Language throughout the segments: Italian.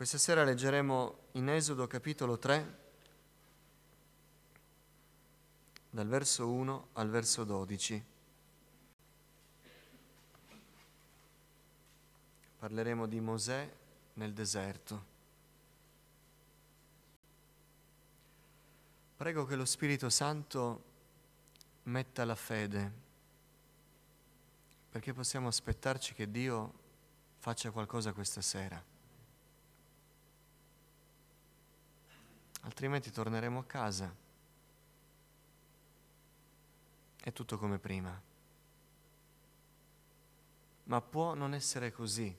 Questa sera leggeremo in Esodo capitolo 3, dal verso 1 al verso 12. Parleremo di Mosè nel deserto. Prego che lo Spirito Santo metta la fede, perché possiamo aspettarci che Dio faccia qualcosa questa sera. Altrimenti torneremo a casa. È tutto come prima. Ma può non essere così,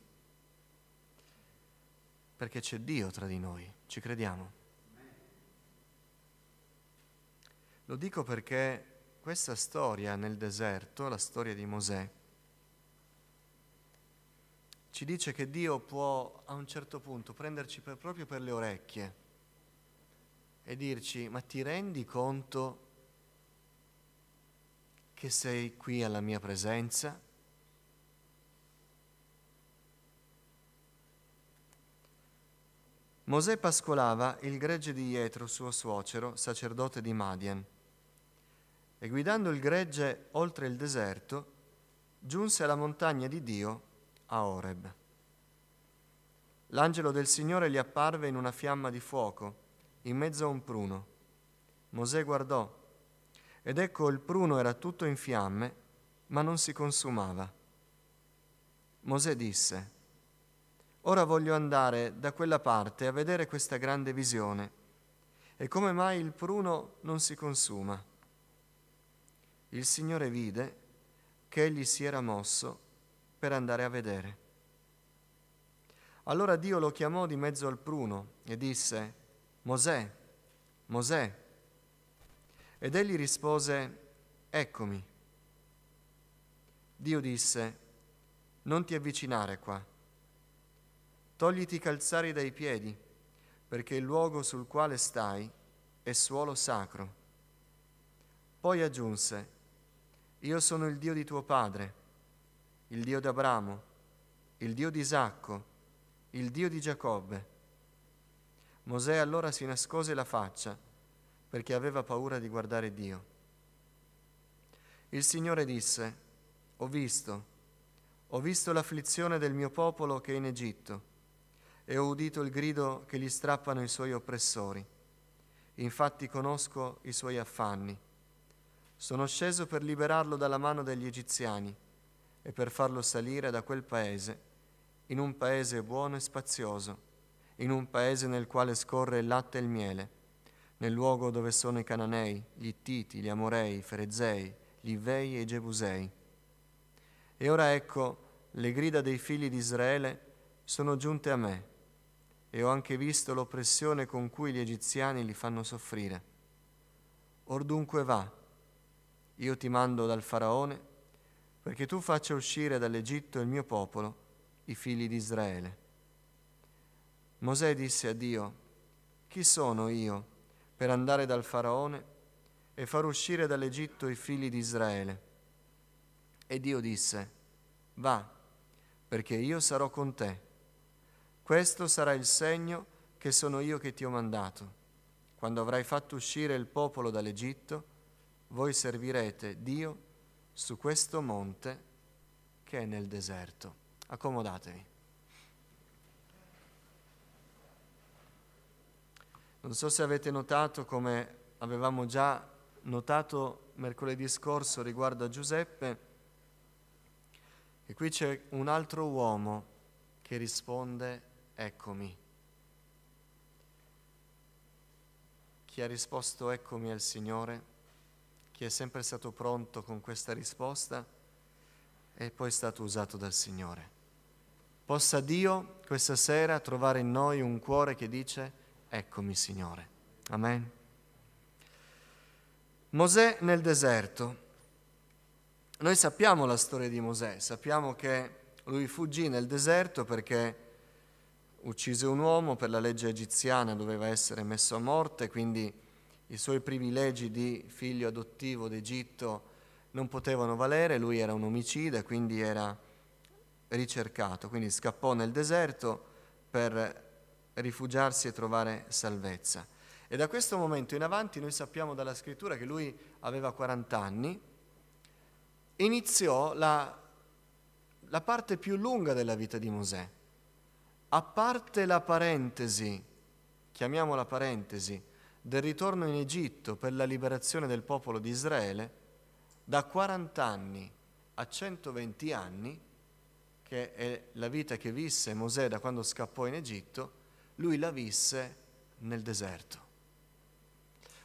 perché c'è Dio tra di noi, ci crediamo. Lo dico perché questa storia nel deserto, la storia di Mosè, ci dice che Dio può a un certo punto prenderci per, proprio per le orecchie e dirci, ma ti rendi conto che sei qui alla mia presenza? Mosè pascolava il gregge di Jetro, suo suocero, sacerdote di Madian, e guidando il gregge oltre il deserto, giunse alla montagna di Dio, a Oreb. L'angelo del Signore gli apparve in una fiamma di fuoco, in mezzo a un pruno. Mosè guardò ed ecco il pruno era tutto in fiamme, ma non si consumava. Mosè disse, ora voglio andare da quella parte a vedere questa grande visione e come mai il pruno non si consuma. Il Signore vide che egli si era mosso per andare a vedere. Allora Dio lo chiamò di mezzo al pruno e disse, Mosè, Mosè. Ed egli rispose, Eccomi. Dio disse, Non ti avvicinare qua. Togliti i calzari dai piedi, perché il luogo sul quale stai è suolo sacro. Poi aggiunse, Io sono il Dio di tuo padre, il Dio di Abramo, il Dio di Isacco, il Dio di Giacobbe. Mosè allora si nascose la faccia perché aveva paura di guardare Dio. Il Signore disse, ho visto, ho visto l'afflizione del mio popolo che è in Egitto e ho udito il grido che gli strappano i suoi oppressori. Infatti conosco i suoi affanni. Sono sceso per liberarlo dalla mano degli egiziani e per farlo salire da quel paese in un paese buono e spazioso in un paese nel quale scorre il latte e il miele, nel luogo dove sono i Cananei, gli Ittiti, gli Amorei, i Ferezei, gli Ivei e i Gebusei. E ora ecco, le grida dei figli di Israele sono giunte a me, e ho anche visto l'oppressione con cui gli egiziani li fanno soffrire. Or dunque va, io ti mando dal faraone, perché tu faccia uscire dall'Egitto il mio popolo, i figli di Israele. Mosè disse a Dio, chi sono io per andare dal faraone e far uscire dall'Egitto i figli di Israele? E Dio disse, va, perché io sarò con te. Questo sarà il segno che sono io che ti ho mandato. Quando avrai fatto uscire il popolo dall'Egitto, voi servirete Dio su questo monte che è nel deserto. Accomodatevi. Non so se avete notato come avevamo già notato mercoledì scorso riguardo a Giuseppe, che qui c'è un altro uomo che risponde eccomi. Chi ha risposto eccomi al Signore, chi è sempre stato pronto con questa risposta, è poi stato usato dal Signore. Possa Dio questa sera trovare in noi un cuore che dice Eccomi, Signore. Amen. Mosè nel deserto. Noi sappiamo la storia di Mosè, sappiamo che lui fuggì nel deserto perché uccise un uomo, per la legge egiziana doveva essere messo a morte, quindi i suoi privilegi di figlio adottivo d'Egitto non potevano valere, lui era un omicida, quindi era ricercato, quindi scappò nel deserto per rifugiarsi e trovare salvezza. E da questo momento in avanti noi sappiamo dalla scrittura che lui aveva 40 anni, iniziò la, la parte più lunga della vita di Mosè. A parte la parentesi, chiamiamola parentesi, del ritorno in Egitto per la liberazione del popolo di Israele, da 40 anni a 120 anni, che è la vita che visse Mosè da quando scappò in Egitto, lui la visse nel deserto.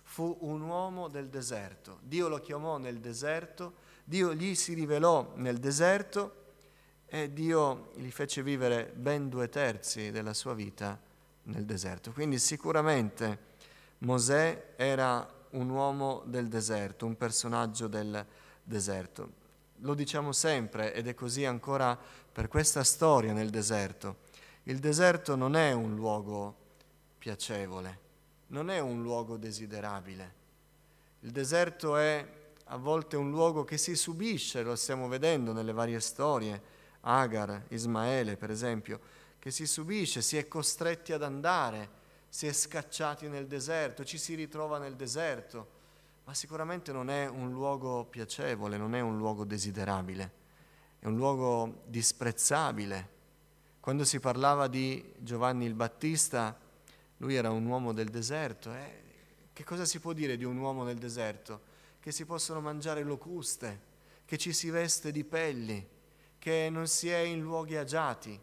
Fu un uomo del deserto. Dio lo chiamò nel deserto, Dio gli si rivelò nel deserto e Dio gli fece vivere ben due terzi della sua vita nel deserto. Quindi sicuramente Mosè era un uomo del deserto, un personaggio del deserto. Lo diciamo sempre ed è così ancora per questa storia nel deserto. Il deserto non è un luogo piacevole, non è un luogo desiderabile. Il deserto è a volte un luogo che si subisce, lo stiamo vedendo nelle varie storie, Agar, Ismaele per esempio, che si subisce, si è costretti ad andare, si è scacciati nel deserto, ci si ritrova nel deserto, ma sicuramente non è un luogo piacevole, non è un luogo desiderabile, è un luogo disprezzabile quando si parlava di Giovanni il Battista, lui era un uomo del deserto. Eh? Che cosa si può dire di un uomo nel deserto? Che si possono mangiare locuste, che ci si veste di pelli, che non si è in luoghi agiati.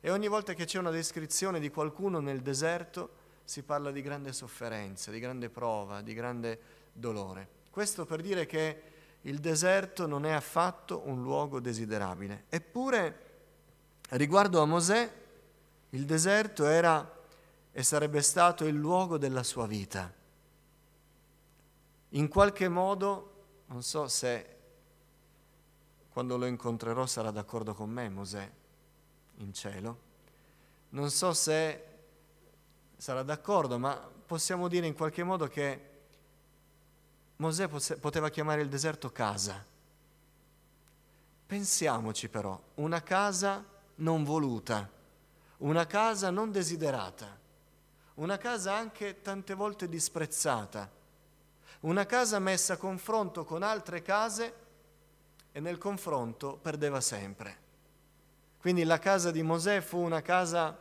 E ogni volta che c'è una descrizione di qualcuno nel deserto si parla di grande sofferenza, di grande prova, di grande dolore. Questo per dire che il deserto non è affatto un luogo desiderabile. Eppure Riguardo a Mosè, il deserto era e sarebbe stato il luogo della sua vita. In qualche modo, non so se quando lo incontrerò sarà d'accordo con me Mosè in cielo, non so se sarà d'accordo, ma possiamo dire in qualche modo che Mosè poteva chiamare il deserto casa. Pensiamoci però, una casa non voluta, una casa non desiderata, una casa anche tante volte disprezzata, una casa messa a confronto con altre case e nel confronto perdeva sempre. Quindi la casa di Mosè fu una casa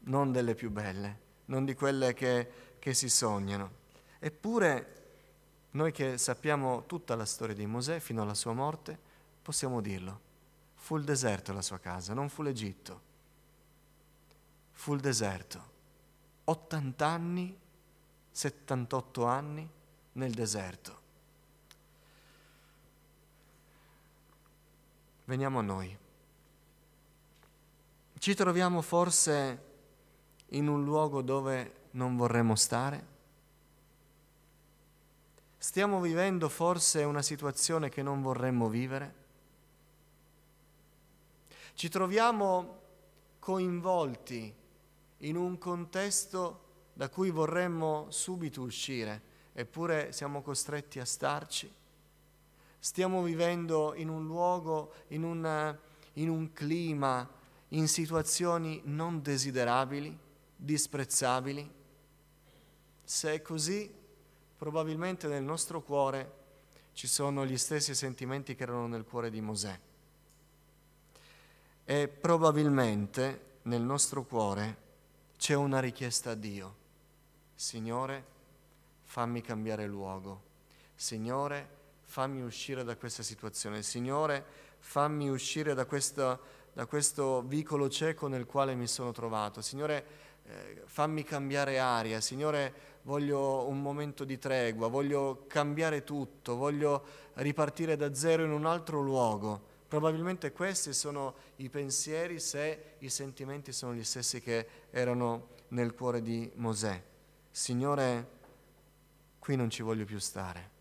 non delle più belle, non di quelle che, che si sognano. Eppure noi che sappiamo tutta la storia di Mosè fino alla sua morte, possiamo dirlo Fu il deserto la sua casa, non fu l'Egitto. Fu il deserto. 80 anni, 78 anni nel deserto. Veniamo a noi. Ci troviamo forse in un luogo dove non vorremmo stare? Stiamo vivendo forse una situazione che non vorremmo vivere? Ci troviamo coinvolti in un contesto da cui vorremmo subito uscire, eppure siamo costretti a starci. Stiamo vivendo in un luogo, in, una, in un clima, in situazioni non desiderabili, disprezzabili. Se è così, probabilmente nel nostro cuore ci sono gli stessi sentimenti che erano nel cuore di Mosè. E probabilmente nel nostro cuore c'è una richiesta a Dio. Signore, fammi cambiare luogo. Signore, fammi uscire da questa situazione. Signore, fammi uscire da questo, da questo vicolo cieco nel quale mi sono trovato. Signore, eh, fammi cambiare aria. Signore, voglio un momento di tregua, voglio cambiare tutto, voglio ripartire da zero in un altro luogo. Probabilmente questi sono i pensieri se i sentimenti sono gli stessi che erano nel cuore di Mosè. Signore, qui non ci voglio più stare.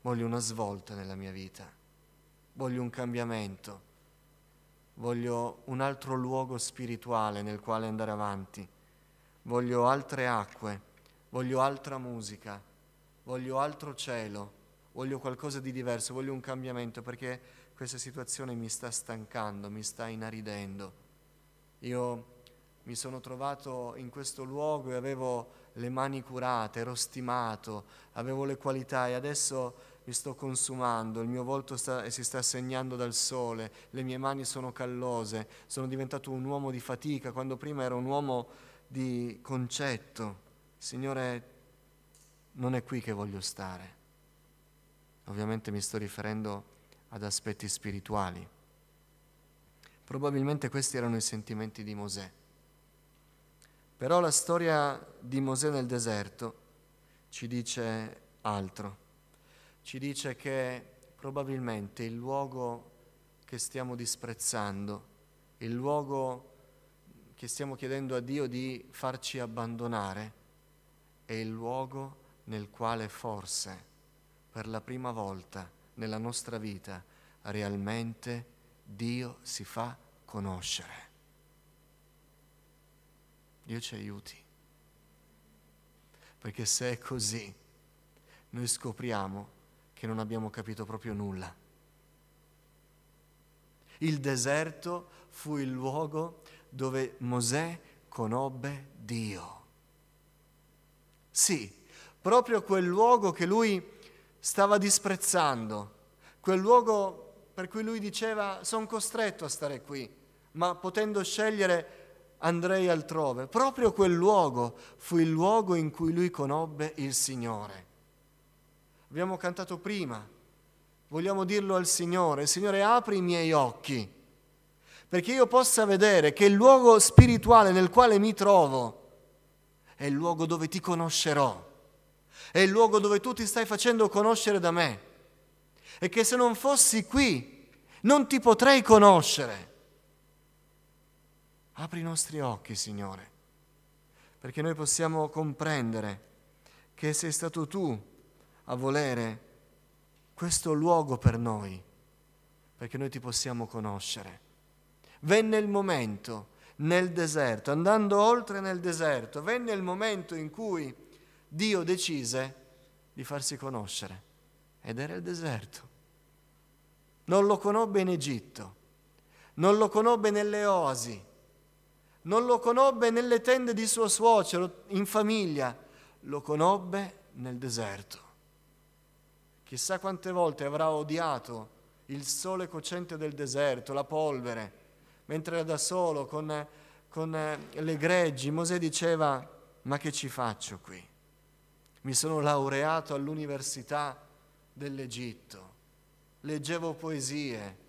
Voglio una svolta nella mia vita. Voglio un cambiamento. Voglio un altro luogo spirituale nel quale andare avanti. Voglio altre acque. Voglio altra musica. Voglio altro cielo. Voglio qualcosa di diverso. Voglio un cambiamento perché questa situazione mi sta stancando, mi sta inaridendo. Io mi sono trovato in questo luogo e avevo le mani curate, ero stimato, avevo le qualità e adesso mi sto consumando, il mio volto sta, si sta segnando dal sole, le mie mani sono callose, sono diventato un uomo di fatica quando prima ero un uomo di concetto. Signore, non è qui che voglio stare. Ovviamente mi sto riferendo ad aspetti spirituali. Probabilmente questi erano i sentimenti di Mosè. Però la storia di Mosè nel deserto ci dice altro ci dice che probabilmente il luogo che stiamo disprezzando, il luogo che stiamo chiedendo a Dio di farci abbandonare, è il luogo nel quale forse per la prima volta nella nostra vita realmente Dio si fa conoscere. Dio ci aiuti. Perché se è così, noi scopriamo che non abbiamo capito proprio nulla. Il deserto fu il luogo dove Mosè conobbe Dio. Sì, proprio quel luogo che lui stava disprezzando, quel luogo per cui lui diceva sono costretto a stare qui, ma potendo scegliere andrei altrove. Proprio quel luogo fu il luogo in cui lui conobbe il Signore. Abbiamo cantato prima. Vogliamo dirlo al Signore. Signore, apri i miei occhi perché io possa vedere che il luogo spirituale nel quale mi trovo è il luogo dove ti conoscerò, è il luogo dove tu ti stai facendo conoscere da me e che se non fossi qui non ti potrei conoscere. Apri i nostri occhi, Signore, perché noi possiamo comprendere che sei stato tu a volere questo luogo per noi, perché noi ti possiamo conoscere. Venne il momento nel deserto, andando oltre nel deserto, venne il momento in cui Dio decise di farsi conoscere ed era il deserto. Non lo conobbe in Egitto, non lo conobbe nelle oasi, non lo conobbe nelle tende di suo suocero, in famiglia, lo conobbe nel deserto. Chissà quante volte avrà odiato il sole cocente del deserto, la polvere, mentre era da solo con, con le greggi. Mosè diceva, ma che ci faccio qui? Mi sono laureato all'università dell'Egitto, leggevo poesie,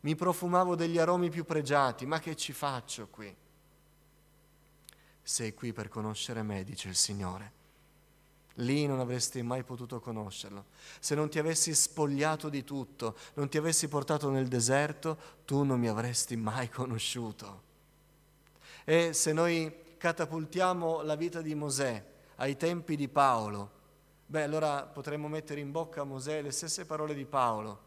mi profumavo degli aromi più pregiati, ma che ci faccio qui? Sei qui per conoscere me, dice il Signore Lì non avresti mai potuto conoscerlo. Se non ti avessi spogliato di tutto, non ti avessi portato nel deserto, tu non mi avresti mai conosciuto. E se noi catapultiamo la vita di Mosè ai tempi di Paolo, beh allora potremmo mettere in bocca a Mosè le stesse parole di Paolo,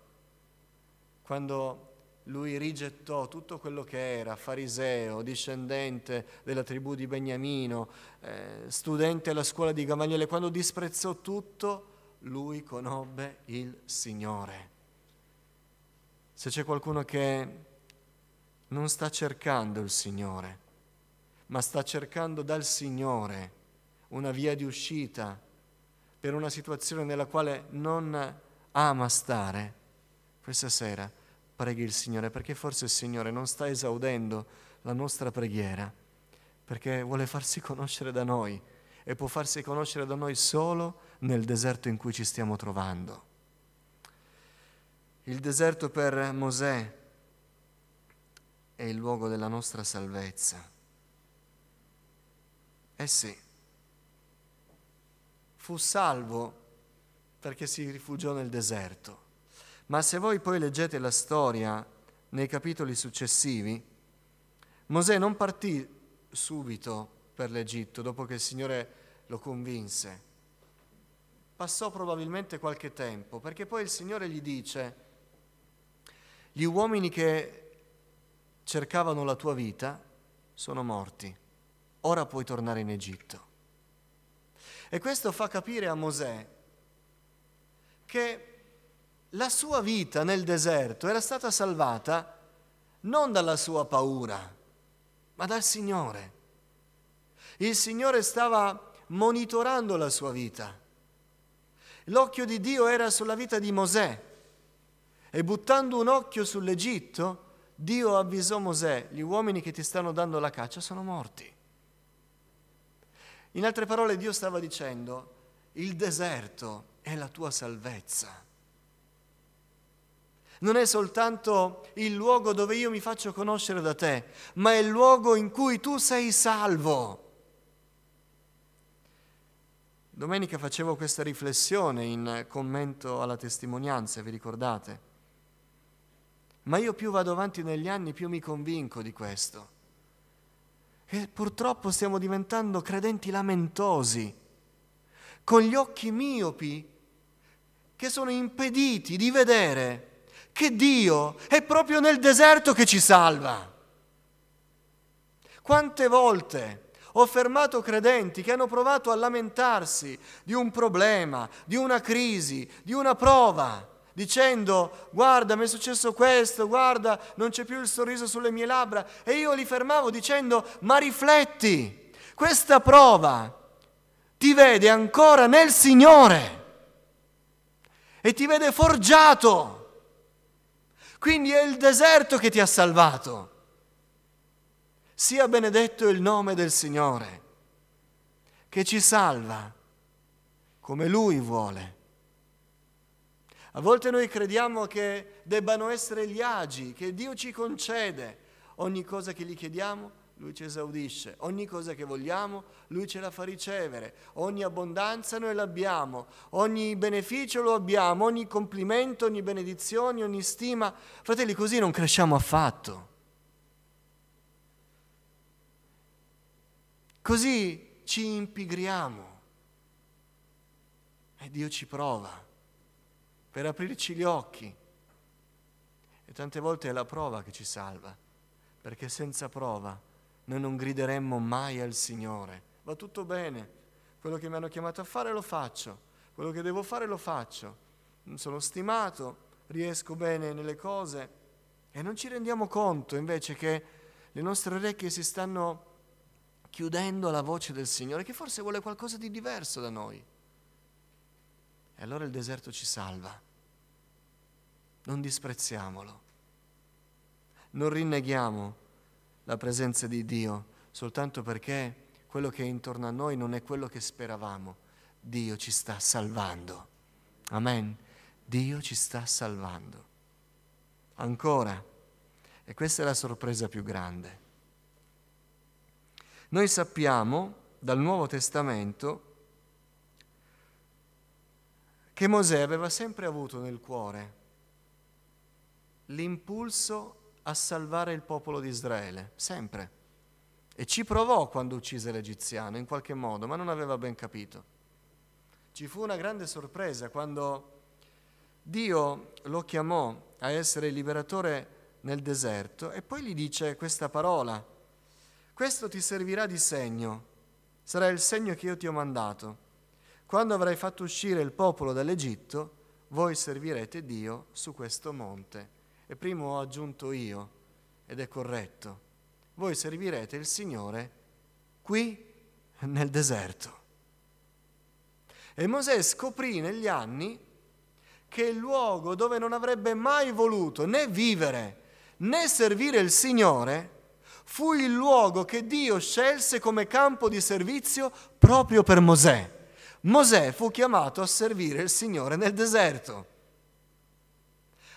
quando lui rigettò tutto quello che era, fariseo, discendente della tribù di Beniamino, eh, studente alla scuola di Gamaliele, quando disprezzò tutto, lui conobbe il Signore. Se c'è qualcuno che non sta cercando il Signore, ma sta cercando dal Signore una via di uscita per una situazione nella quale non ama stare, questa sera preghi il Signore, perché forse il Signore non sta esaudendo la nostra preghiera, perché vuole farsi conoscere da noi e può farsi conoscere da noi solo nel deserto in cui ci stiamo trovando. Il deserto per Mosè è il luogo della nostra salvezza. Eh sì, fu salvo perché si rifugiò nel deserto ma se voi poi leggete la storia nei capitoli successivi, Mosè non partì subito per l'Egitto dopo che il Signore lo convinse. Passò probabilmente qualche tempo, perché poi il Signore gli dice, gli uomini che cercavano la tua vita sono morti, ora puoi tornare in Egitto. E questo fa capire a Mosè che la sua vita nel deserto era stata salvata non dalla sua paura, ma dal Signore. Il Signore stava monitorando la sua vita. L'occhio di Dio era sulla vita di Mosè e buttando un occhio sull'Egitto, Dio avvisò Mosè, gli uomini che ti stanno dando la caccia sono morti. In altre parole Dio stava dicendo, il deserto è la tua salvezza. Non è soltanto il luogo dove io mi faccio conoscere da te, ma è il luogo in cui tu sei salvo. Domenica facevo questa riflessione in commento alla testimonianza, vi ricordate? Ma io più vado avanti negli anni, più mi convinco di questo. E purtroppo stiamo diventando credenti lamentosi, con gli occhi miopi che sono impediti di vedere che Dio è proprio nel deserto che ci salva. Quante volte ho fermato credenti che hanno provato a lamentarsi di un problema, di una crisi, di una prova, dicendo guarda mi è successo questo, guarda non c'è più il sorriso sulle mie labbra e io li fermavo dicendo ma rifletti, questa prova ti vede ancora nel Signore e ti vede forgiato. Quindi è il deserto che ti ha salvato. Sia benedetto il nome del Signore, che ci salva come Lui vuole. A volte noi crediamo che debbano essere gli agi, che Dio ci concede. Ogni cosa che gli chiediamo, Lui ci esaudisce, ogni cosa che vogliamo, Lui ce la fa ricevere, ogni abbondanza noi l'abbiamo, ogni beneficio lo abbiamo, ogni complimento, ogni benedizione, ogni stima. Fratelli, così non cresciamo affatto. Così ci impigriamo. E Dio ci prova per aprirci gli occhi. E tante volte è la prova che ci salva, perché senza prova noi non grideremmo mai al Signore. Va tutto bene, quello che mi hanno chiamato a fare lo faccio, quello che devo fare lo faccio, sono stimato, riesco bene nelle cose e non ci rendiamo conto invece che le nostre orecchie si stanno chiudendo alla voce del Signore che forse vuole qualcosa di diverso da noi. E allora il deserto ci salva. Non disprezziamolo. Non rinneghiamo la presenza di Dio soltanto perché quello che è intorno a noi non è quello che speravamo. Dio ci sta salvando. Amen. Dio ci sta salvando. Ancora. E questa è la sorpresa più grande. Noi sappiamo dal Nuovo Testamento che Mosè aveva sempre avuto nel cuore l'impulso a salvare il popolo di Israele, sempre. E ci provò quando uccise l'egiziano, in qualche modo, ma non aveva ben capito. Ci fu una grande sorpresa quando Dio lo chiamò a essere il liberatore nel deserto e poi gli dice questa parola questo ti servirà di segno, sarà il segno che io ti ho mandato. Quando avrai fatto uscire il popolo dall'Egitto, voi servirete Dio su questo monte. E prima ho aggiunto io, ed è corretto. Voi servirete il Signore qui nel deserto. E Mosè scoprì negli anni che il luogo dove non avrebbe mai voluto né vivere né servire il Signore fu il luogo che Dio scelse come campo di servizio proprio per Mosè. Mosè fu chiamato a servire il Signore nel deserto.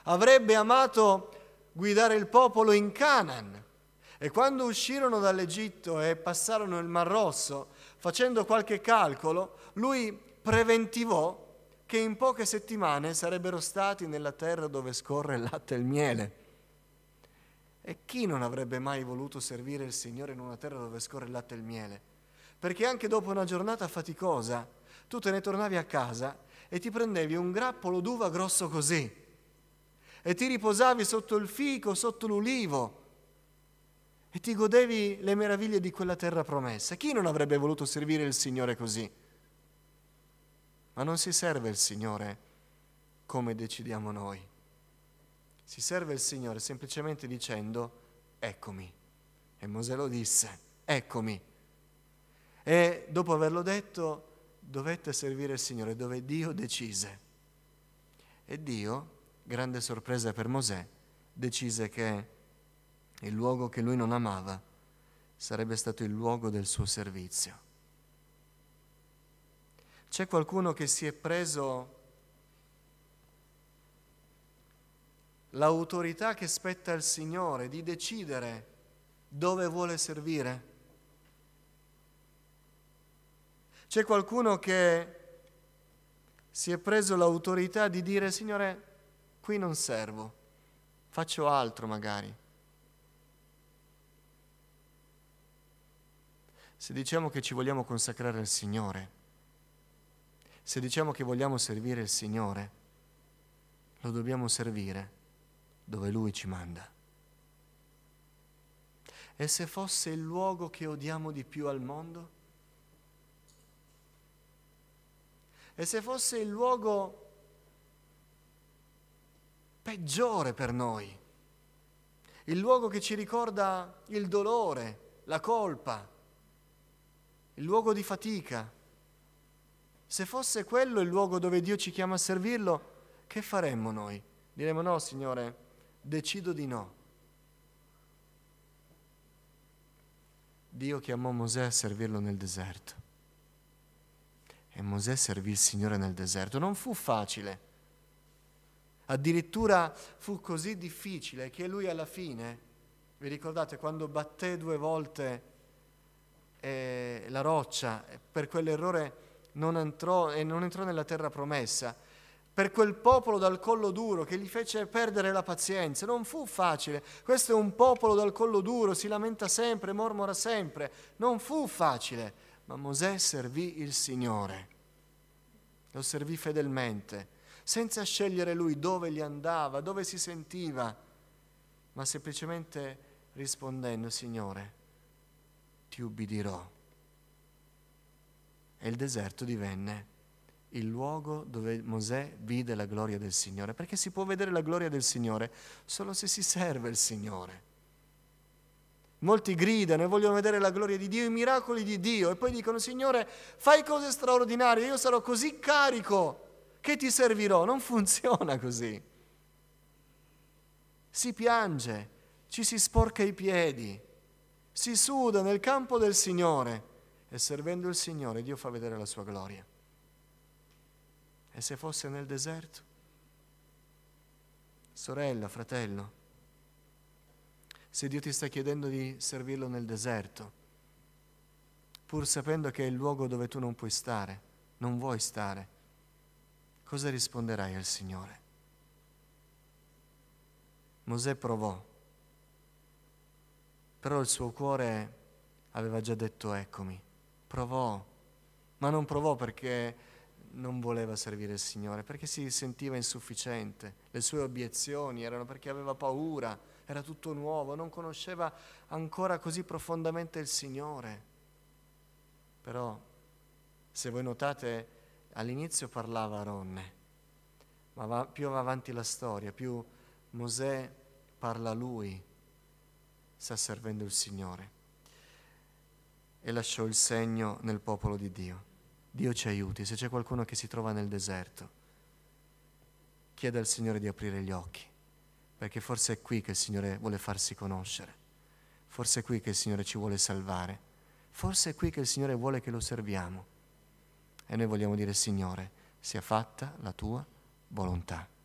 Avrebbe amato guidare il popolo in Canaan e quando uscirono dall'Egitto e passarono il Mar Rosso, facendo qualche calcolo, lui preventivò che in poche settimane sarebbero stati nella terra dove scorre il latte e il miele. E chi non avrebbe mai voluto servire il Signore in una terra dove scorre il latte e il miele? Perché anche dopo una giornata faticosa, tu te ne tornavi a casa e ti prendevi un grappolo d'uva grosso così e ti riposavi sotto il fico, sotto l'ulivo e ti godevi le meraviglie di quella terra promessa. Chi non avrebbe voluto servire il Signore così? Ma non si serve il Signore come decidiamo noi. Si serve il Signore semplicemente dicendo, eccomi, E Mosè lo disse, eccomi. E dopo averlo detto, dovette servire il Signore, dove Dio decise. E Dio, grande sorpresa per Mosè, decise che il luogo che lui non amava sarebbe stato il luogo del suo servizio. C'è qualcuno che si è preso l'autorità che spetta al Signore di decidere dove vuole servire? C'è qualcuno che si è preso l'autorità di dire Signore, qui non servo, faccio altro magari. Se diciamo che ci vogliamo consacrare al Signore, se diciamo che vogliamo servire il Signore, lo dobbiamo servire dove Lui ci manda. E se fosse il luogo che odiamo di più al mondo? E se fosse il luogo peggiore per noi? Il luogo che ci ricorda il dolore, la colpa, il luogo di fatica. Se fosse quello il luogo dove Dio ci chiama a servirlo, che faremmo noi? Diremmo no, Signore, decido di no. Dio chiamò Mosè a servirlo nel deserto. E Mosè servì il Signore nel deserto. Non fu facile. Addirittura fu così difficile che lui alla fine, vi ricordate, quando batté due volte eh, la roccia, per quell'errore non entrò e non entrò nella terra promessa, per quel popolo dal collo duro che gli fece perdere la pazienza. Non fu facile. Questo è un popolo dal collo duro, si lamenta sempre, mormora sempre. Non fu facile, ma Mosè servì il Signore. Lo servì fedelmente, senza scegliere lui dove gli andava, dove si sentiva, ma semplicemente rispondendo, Signore, ti ubbidirò. E il deserto divenne il luogo dove Mosè vide la gloria del Signore, perché si può vedere la gloria del Signore solo se si serve il Signore. Molti gridano e vogliono vedere la gloria di Dio, i miracoli di Dio e poi dicono Signore fai cose straordinarie, io sarò così carico che ti servirò. Non funziona così. Si piange, ci si sporca i piedi, si suda nel campo del Signore e servendo il Signore Dio fa vedere la sua gloria. E se fosse nel deserto? Sorella, fratello, se Dio ti sta chiedendo di servirlo nel deserto, pur sapendo che è il luogo dove tu non puoi stare, non vuoi stare, cosa risponderai al Signore? Mosè provò, però il suo cuore aveva già detto eccomi, provò, ma non provò perché non voleva servire il Signore, perché si sentiva insufficiente, le sue obiezioni erano perché aveva paura, era tutto nuovo, non conosceva ancora così profondamente il Signore. Però, se voi notate, all'inizio parlava Ronne, ma va, più va avanti la storia, più Mosè parla a lui, sta servendo il Signore e lasciò il segno nel popolo di Dio. Dio ci aiuti, se c'è qualcuno che si trova nel deserto, chieda al Signore di aprire gli occhi, perché forse è qui che il Signore vuole farsi conoscere, forse è qui che il Signore ci vuole salvare, forse è qui che il Signore vuole che lo serviamo. E noi vogliamo dire, Signore, sia fatta la tua volontà.